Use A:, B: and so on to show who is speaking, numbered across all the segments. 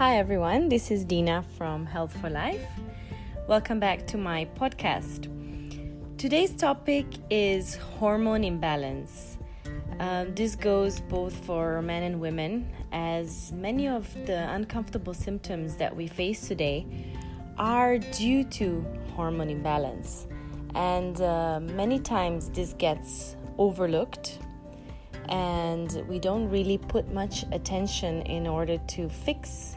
A: Hi, everyone. This is Dina from Health for Life. Welcome back to my podcast. Today's topic is hormone imbalance. Um, this goes both for men and women, as many of the uncomfortable symptoms that we face today are due to hormone imbalance. And uh, many times this gets overlooked, and we don't really put much attention in order to fix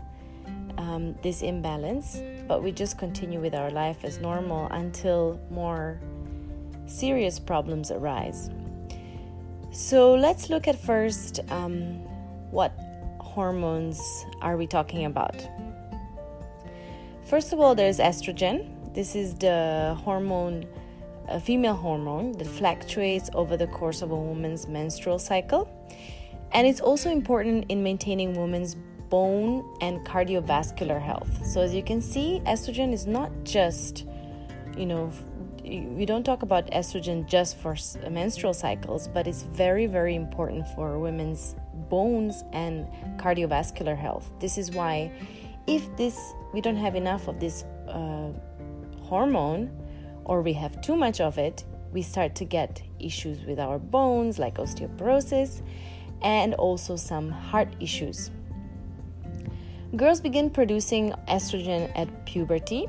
A: um, this imbalance, but we just continue with our life as normal until more serious problems arise. So let's look at first um, what hormones are we talking about. First of all, there's estrogen. This is the hormone, a female hormone that fluctuates over the course of a woman's menstrual cycle. And it's also important in maintaining women's bone and cardiovascular health. So, as you can see, estrogen is not just, you know, we don't talk about estrogen just for menstrual cycles, but it's very, very important for women's bones and cardiovascular health. This is why, if this we don't have enough of this uh, hormone, or we have too much of it, we start to get issues with our bones like osteoporosis and also some heart issues. Girls begin producing estrogen at puberty,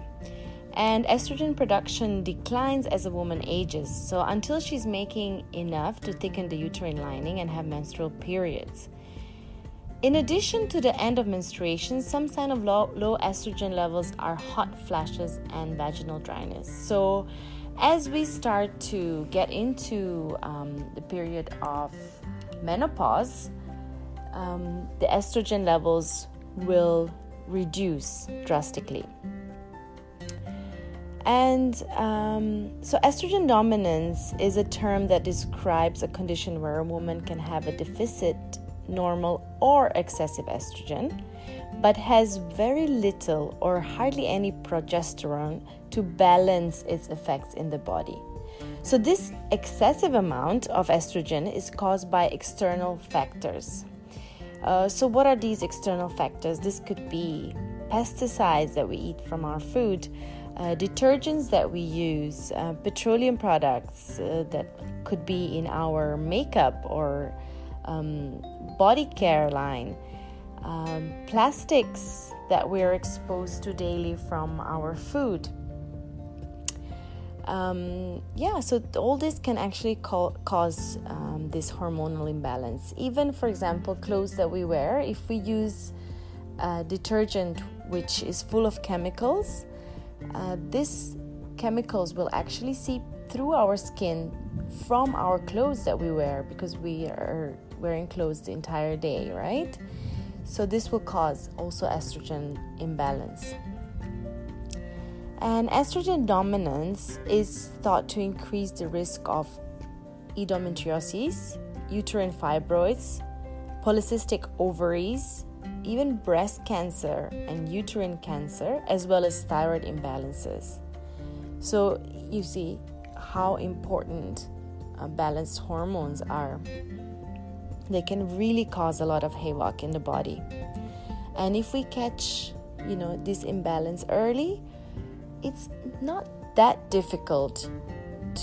A: and estrogen production declines as a woman ages. So, until she's making enough to thicken the uterine lining and have menstrual periods. In addition to the end of menstruation, some sign of low, low estrogen levels are hot flashes and vaginal dryness. So, as we start to get into um, the period of menopause, um, the estrogen levels will reduce drastically. And um, so, estrogen dominance is a term that describes a condition where a woman can have a deficit, normal, or excessive estrogen, but has very little or hardly any progesterone to balance its effects in the body. So, this excessive amount of estrogen is caused by external factors. Uh, so, what are these external factors? This could be pesticides that we eat from our food, uh, detergents that we use, uh, petroleum products uh, that could be in our makeup or um, body care line, um, plastics that we are exposed to daily from our food um, yeah, so all this can actually cause um, this hormonal imbalance. Even, for example, clothes that we wear, if we use detergent which is full of chemicals, uh, these chemicals will actually seep through our skin from our clothes that we wear because we are wearing clothes the entire day, right? So, this will cause also estrogen imbalance. And estrogen dominance is thought to increase the risk of endometriosis, uterine fibroids, polycystic ovaries, even breast cancer and uterine cancer, as well as thyroid imbalances. So, you see how important uh, balanced hormones are. They can really cause a lot of havoc in the body. And if we catch, you know, this imbalance early, it's not that difficult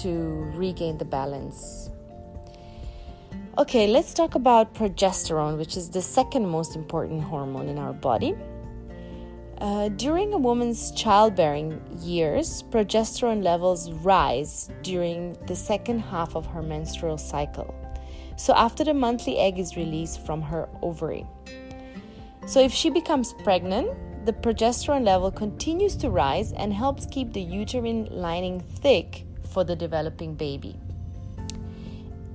A: to regain the balance. Okay, let's talk about progesterone, which is the second most important hormone in our body. Uh, during a woman's childbearing years, progesterone levels rise during the second half of her menstrual cycle. So, after the monthly egg is released from her ovary. So, if she becomes pregnant, the progesterone level continues to rise and helps keep the uterine lining thick for the developing baby.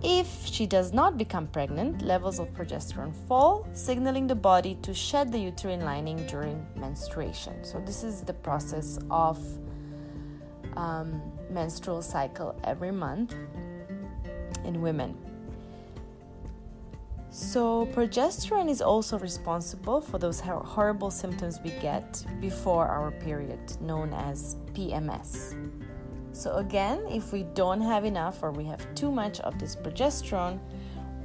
A: If she does not become pregnant, levels of progesterone fall, signaling the body to shed the uterine lining during menstruation. So, this is the process of um, menstrual cycle every month in women. So, progesterone is also responsible for those horrible symptoms we get before our period, known as PMS. So, again, if we don't have enough or we have too much of this progesterone,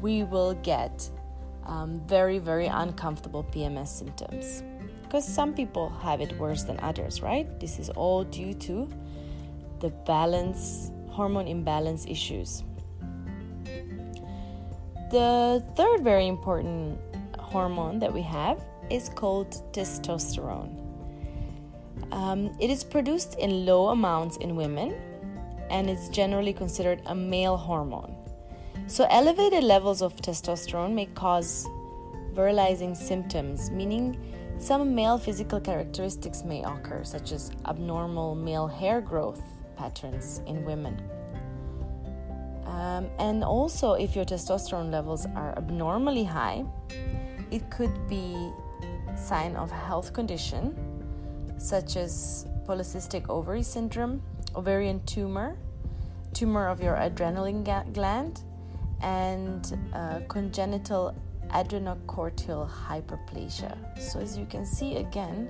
A: we will get um, very, very uncomfortable PMS symptoms. because some people have it worse than others, right? This is all due to the balance, hormone imbalance issues. The third very important hormone that we have is called testosterone. Um, it is produced in low amounts in women and is generally considered a male hormone. So, elevated levels of testosterone may cause virilizing symptoms, meaning some male physical characteristics may occur, such as abnormal male hair growth patterns in women. Um, and also, if your testosterone levels are abnormally high, it could be sign of a health condition such as polycystic ovary syndrome, ovarian tumor, tumor of your adrenaline gland, and uh, congenital adrenocortical hyperplasia. So, as you can see again,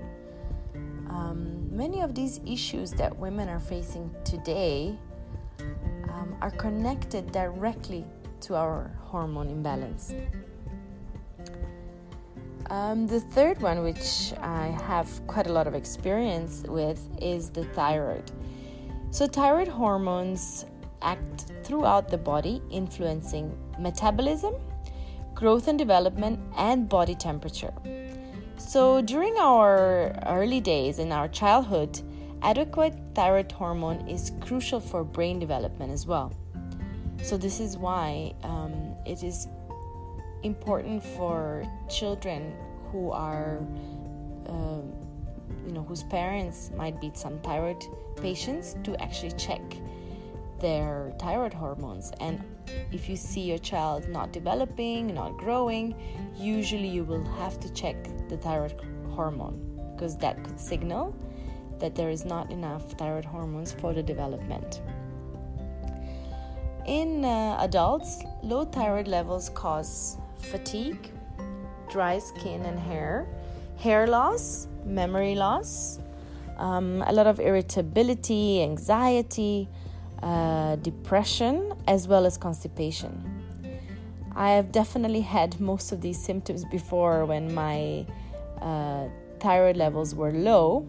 A: um, many of these issues that women are facing today are connected directly to our hormone imbalance. Um, the third one, which I have quite a lot of experience with, is the thyroid. So, thyroid hormones act throughout the body, influencing metabolism, growth and development, and body temperature. So, during our early days in our childhood, adequate thyroid hormone is crucial for brain development as well. So, this is why um, it is important for children who are, uh, you know, whose parents might be some thyroid patients to actually check their thyroid hormones. And if you see your child not developing, not growing, usually you will have to check the thyroid hormone because that could signal that there is not enough thyroid hormones for the development. In uh, adults, low thyroid levels cause fatigue, dry skin and hair, hair loss, memory loss, um, a lot of irritability, anxiety, uh, depression, as well as constipation. I have definitely had most of these symptoms before when my uh, thyroid levels were low.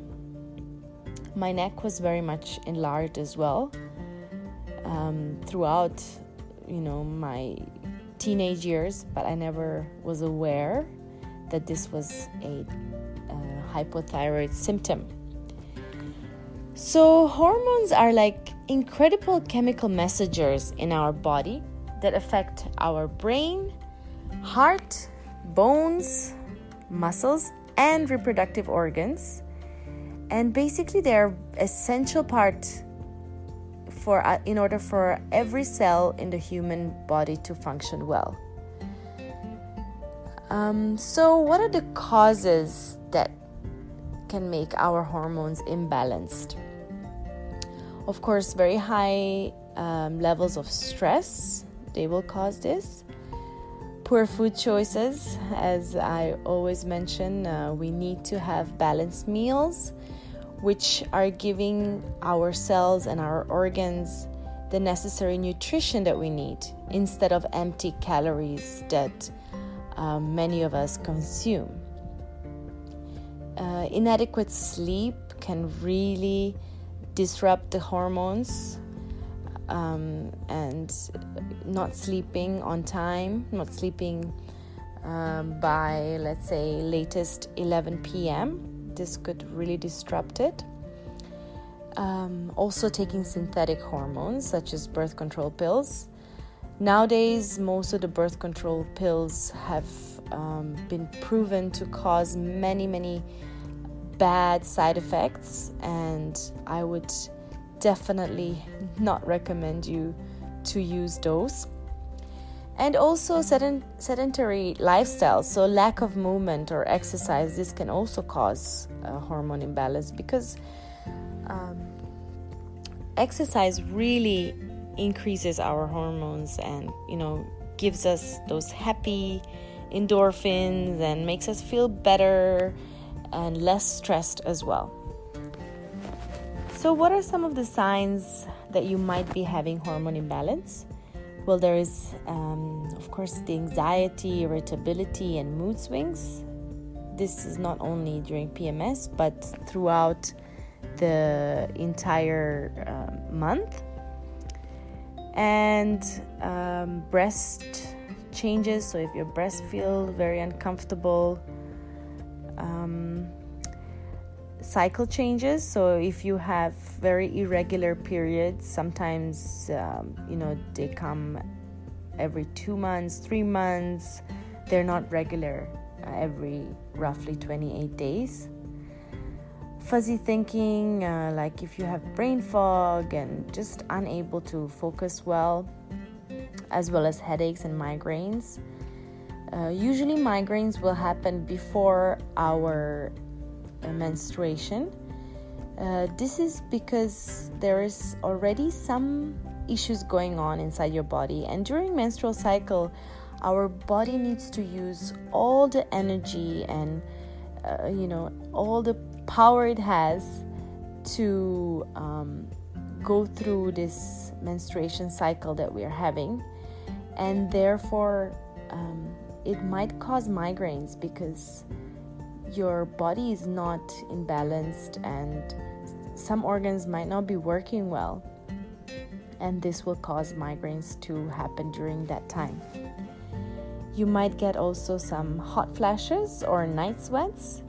A: My neck was very much enlarged as well um, throughout, you know, my teenage years, but I never was aware that this was a hypothyroid symptom. So, hormones are like incredible chemical messengers in our body that affect our brain, heart, bones, muscles, and reproductive organs. And basically, they're essential part for uh, in order for every cell in the human body to function well. Um, so, what are the causes that can make our hormones imbalanced? Of course, very high um, levels of stress, they will cause this. Poor food choices, as I always mention, uh, we need to have balanced meals which are giving our cells and our organs the necessary nutrition that we need instead of empty calories that um, many of us consume. Uh, inadequate sleep can really disrupt the hormones um, and not sleeping on time, not sleeping um, by, let's say, latest 11 p.m. This could really disrupt it. Um, also, taking synthetic hormones such as birth control pills. Nowadays, most of the birth control pills have um, been proven to cause many, many bad side effects, and I would definitely not recommend you to use those. And also sedentary lifestyle, so lack of movement or exercise, this can also cause hormone imbalance because um, exercise really increases our hormones and you know gives us those happy endorphins and makes us feel better and less stressed as well. So, what are some of the signs that you might be having hormone imbalance? Well, there is, um, of course, the anxiety, irritability, and mood swings this is not only during PMS but throughout the entire uh, month. And um, breast changes, so if your breast feel very uncomfortable, cycle changes. So if you have very irregular periods, sometimes um, you know they come every two months, three months. They're not regular uh, every roughly 28 days. Fuzzy thinking, uh, like if you have brain fog and just unable to focus well, as well as headaches and migraines. Uh, usually, migraines will happen before our menstruation. Uh, this is because there is already some issues going on inside your body, and during menstrual cycle, our body needs to use all the energy and uh, you know all the power it has to um, go through this menstruation cycle that we are having, and therefore um, it might cause migraines because your body is not imbalanced and some organs might not be working well. And this will cause migraines to happen during that time. You might get also some hot flashes or night sweats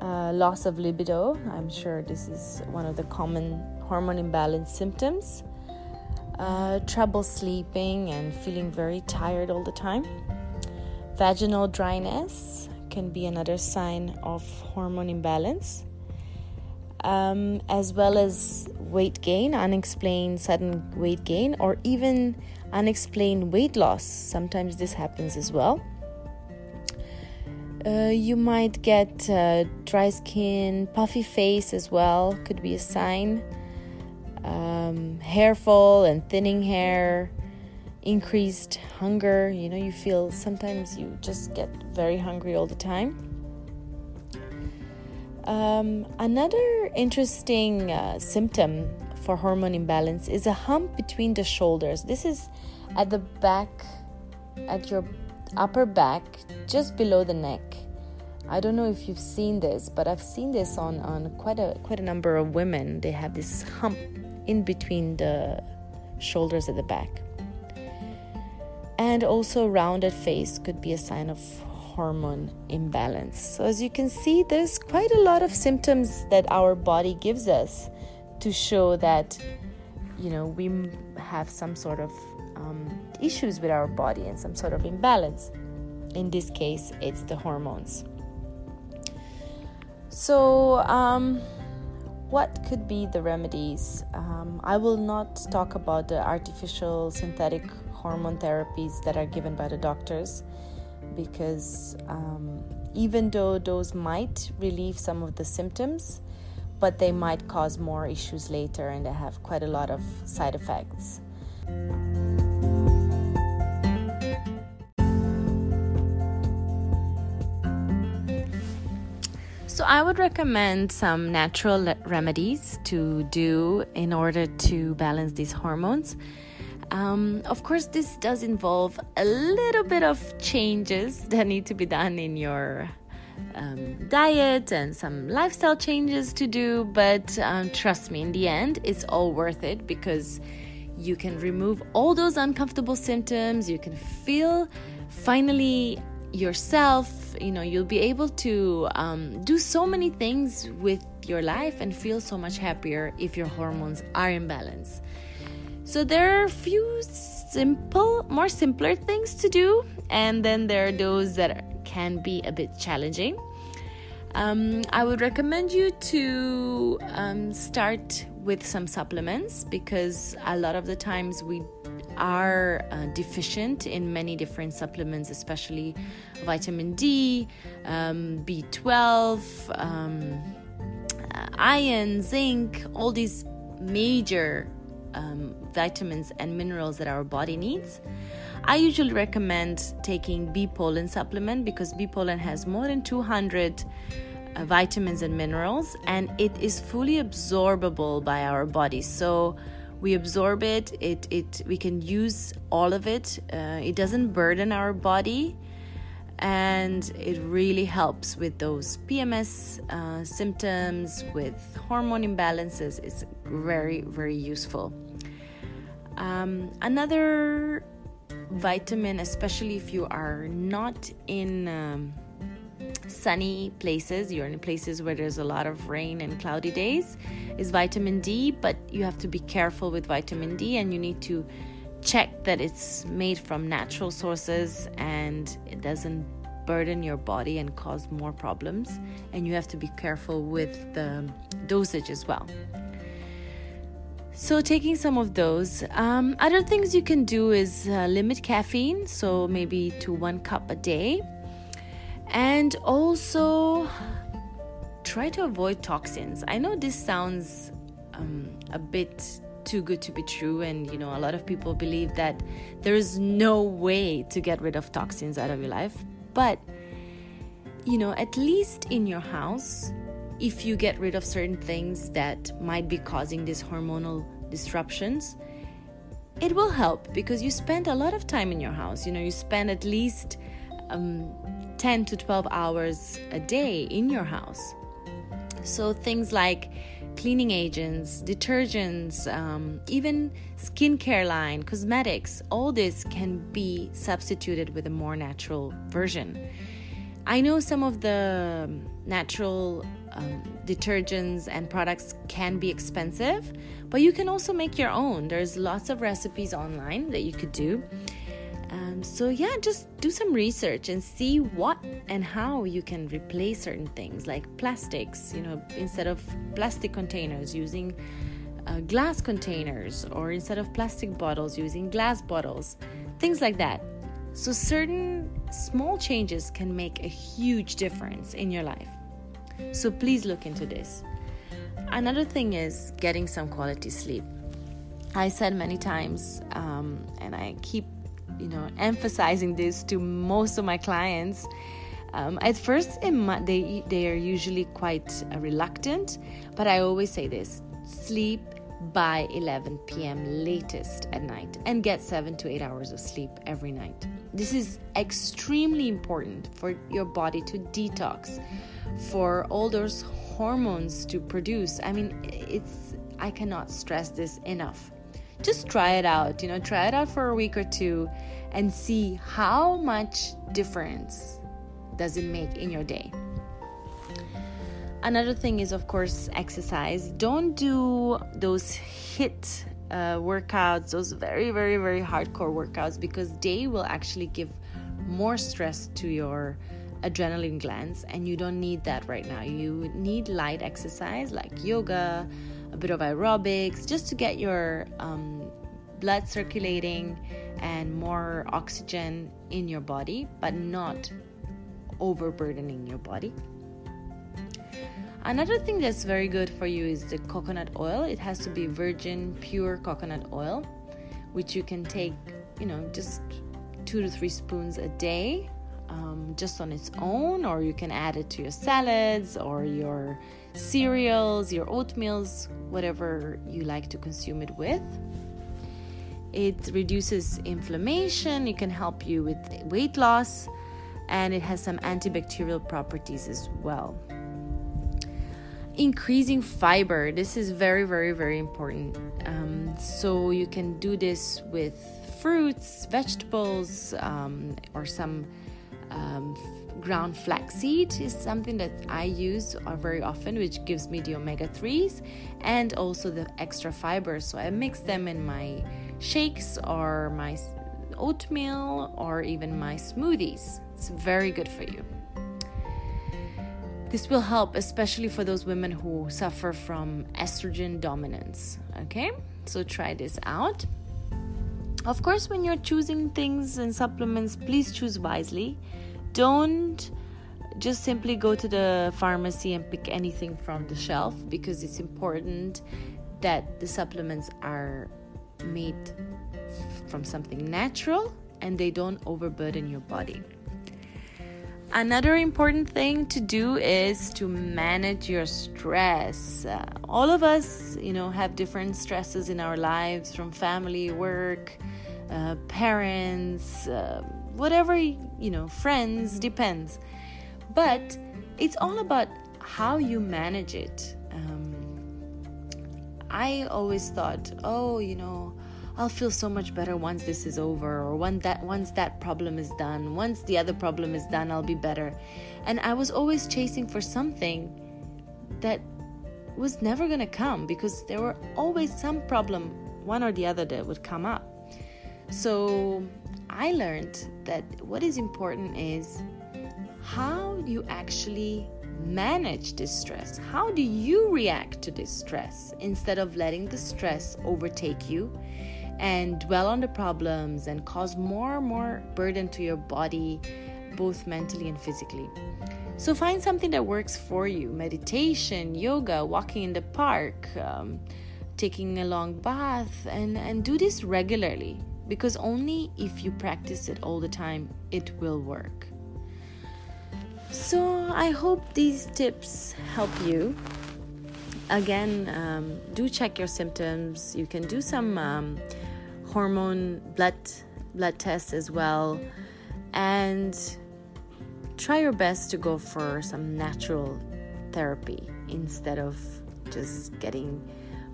A: uh, loss of libido. I'm sure this is one of the common hormone imbalance symptoms. Uh, trouble sleeping and feeling very tired all the time. Vaginal dryness can be another sign of hormone imbalance, um, as well as weight gain, unexplained sudden weight gain, or even unexplained weight loss. Sometimes this happens as well. Uh, you might get uh, dry skin, puffy face as well, could be a sign. Um, hair fall and thinning hair, increased hunger. You know, you feel sometimes you just get very hungry all the time. Um, another interesting uh, symptom for hormone imbalance is a hump between the shoulders. This is at the back, at your upper back, just below the neck. I don't know if you've seen this, but I've seen this on, on quite a quite a number of women. They have this hump in between the shoulders at the back and also a rounded face could be a sign of hormone imbalance. So, as you can see, there's quite a lot of symptoms that our body gives us to show that you know we have some sort of um, issues with our body and some sort of imbalance. In this case, it's the hormones. So, um, what could be the remedies? Um, I will not talk about the artificial synthetic hormone therapies that are given by the doctors because um, even though those might relieve some of the symptoms, but they might cause more issues later and they have quite a lot of side effects. So, I would recommend some natural remedies to do in order to balance these hormones. Um, of course, this does involve a little bit of changes that need to be done in your um, diet and some lifestyle changes to do, but um, trust me, in the end, it's all worth it because you can remove all those uncomfortable symptoms, you can feel finally yourself, you know, you'll be able to um, do so many things with your life and feel so much happier if your hormones are in balance. So there are a few simple, more simpler things to do, and then there are those that can be a bit challenging. Um, I would recommend you to um, start with some supplements because a lot of the times we are uh, deficient in many different supplements, especially vitamin D, um, B12, um, uh, iron, zinc, all these major um, vitamins and minerals that our body needs. I usually recommend taking bee pollen supplement because bee pollen has more than 200 uh, vitamins and minerals and it is fully absorbable by our body. So we absorb it, it, it we can use all of it. Uh, it doesn't burden our body. and it really helps with those PMS uh, symptoms, with hormone imbalances. It's very, very useful. Um, another vitamin, especially if you are not in um, sunny places, you're in places where there's a lot of rain and cloudy days, is vitamin D. But you have to be careful with vitamin D and you need to check that it's made from natural sources and it doesn't burden your body and cause more problems. And you have to be careful with the dosage as well. So, taking some of those. Um, other things you can do is uh, limit caffeine, so maybe to one cup a day. And also try to avoid toxins. I know this sounds um, a bit too good to be true, and you know, a lot of people believe that there is no way to get rid of toxins out of your life. But you know, at least in your house, if you get rid of certain things that might be causing these hormonal disruptions, it will help because you spend a lot of time in your house. You know, you spend at least um, 10 to 12 hours a day in your house. So things like cleaning agents, detergents, um, even skincare line, cosmetics, all this can be substituted with a more natural version. I know some of the natural um, detergents and products can be expensive, but you can also make your own. There's lots of recipes online that you could do. Um, so, yeah, just do some research and see what and how you can replace certain things like plastics, you know, instead of plastic containers, using uh, glass containers, or instead of plastic bottles, using glass bottles, things like that. So, certain small changes can make a huge difference in your life. So please look into this. Another thing is getting some quality sleep. I said many times, um, and I keep, you know, emphasizing this to most of my clients. Um, at first, they they are usually quite uh, reluctant, but I always say this: sleep by 11 p.m. latest at night, and get seven to eight hours of sleep every night. This is extremely important for your body to detox, for all those hormones to produce. I mean, it's I cannot stress this enough. Just try it out, you know, try it out for a week or two and see how much difference does it make in your day. Another thing is, of course, exercise. Don't do those HIIT uh, workouts, those very, very, very hardcore workouts, because they will actually give more stress to your adrenaline glands, and you don't need that right now. You need light exercise like yoga, a bit of aerobics, just to get your um, blood circulating and more oxygen in your body, but not overburdening your body. Another thing that's very good for you is the coconut oil. It has to be virgin, pure coconut oil, which you can take, you know, just two to three spoons a day, um, just on its own, or you can add it to your salads or your cereals, your oatmeals, whatever you like to consume it with. It reduces inflammation, it can help you with weight loss, and it has some antibacterial properties as well increasing fiber. This is very very very important. Um, so you can do this with fruits vegetables um, or some um, ground flaxseed is something that i use very often which gives me the omega-3s and also the extra fiber. So i mix them in my shakes or my oatmeal or even my smoothies. It's very good for you this will help, especially for those women who suffer from estrogen dominance. Okay, so try this out. Of course, when you're choosing things and supplements, please choose wisely. Don't just simply go to the pharmacy and pick anything from the shelf because it's important that the supplements are made from something natural and they don't overburden your body. Another important thing to do is to manage your stress. Uh, all of us, you know, have different stresses in our lives from family, work, uh, parents, uh, whatever, you know, friends, depends. But it's all about how you manage it. Um, I always thought, oh, you know, I'll feel so much better once this is over, or once that once that problem is done, once the other problem is done, I'll be better. And I was always chasing for something that was never gonna come because there were always some problem, one or the other, that would come up. So I learned that what is important is how you actually manage this stress. How do you react to this stress instead of letting the stress overtake you and dwell on the problems and cause more and more burden to your body, both mentally and physically? So find something that works for you meditation, yoga, walking in the park, um, taking a long bath, and, and do this regularly because only if you practice it all the time, it will work. So, I hope these tips help you. Again, um, do check your symptoms. You can do some um, hormone blood blood tests as well, and try your best to go for some natural therapy instead of just getting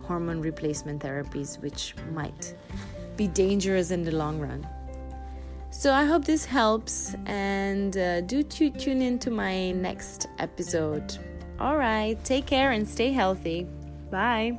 A: hormone replacement therapies, which might be dangerous in the long run. So I hope this helps and uh, do t- tune in to my next episode. All right, take care and stay healthy. Bye.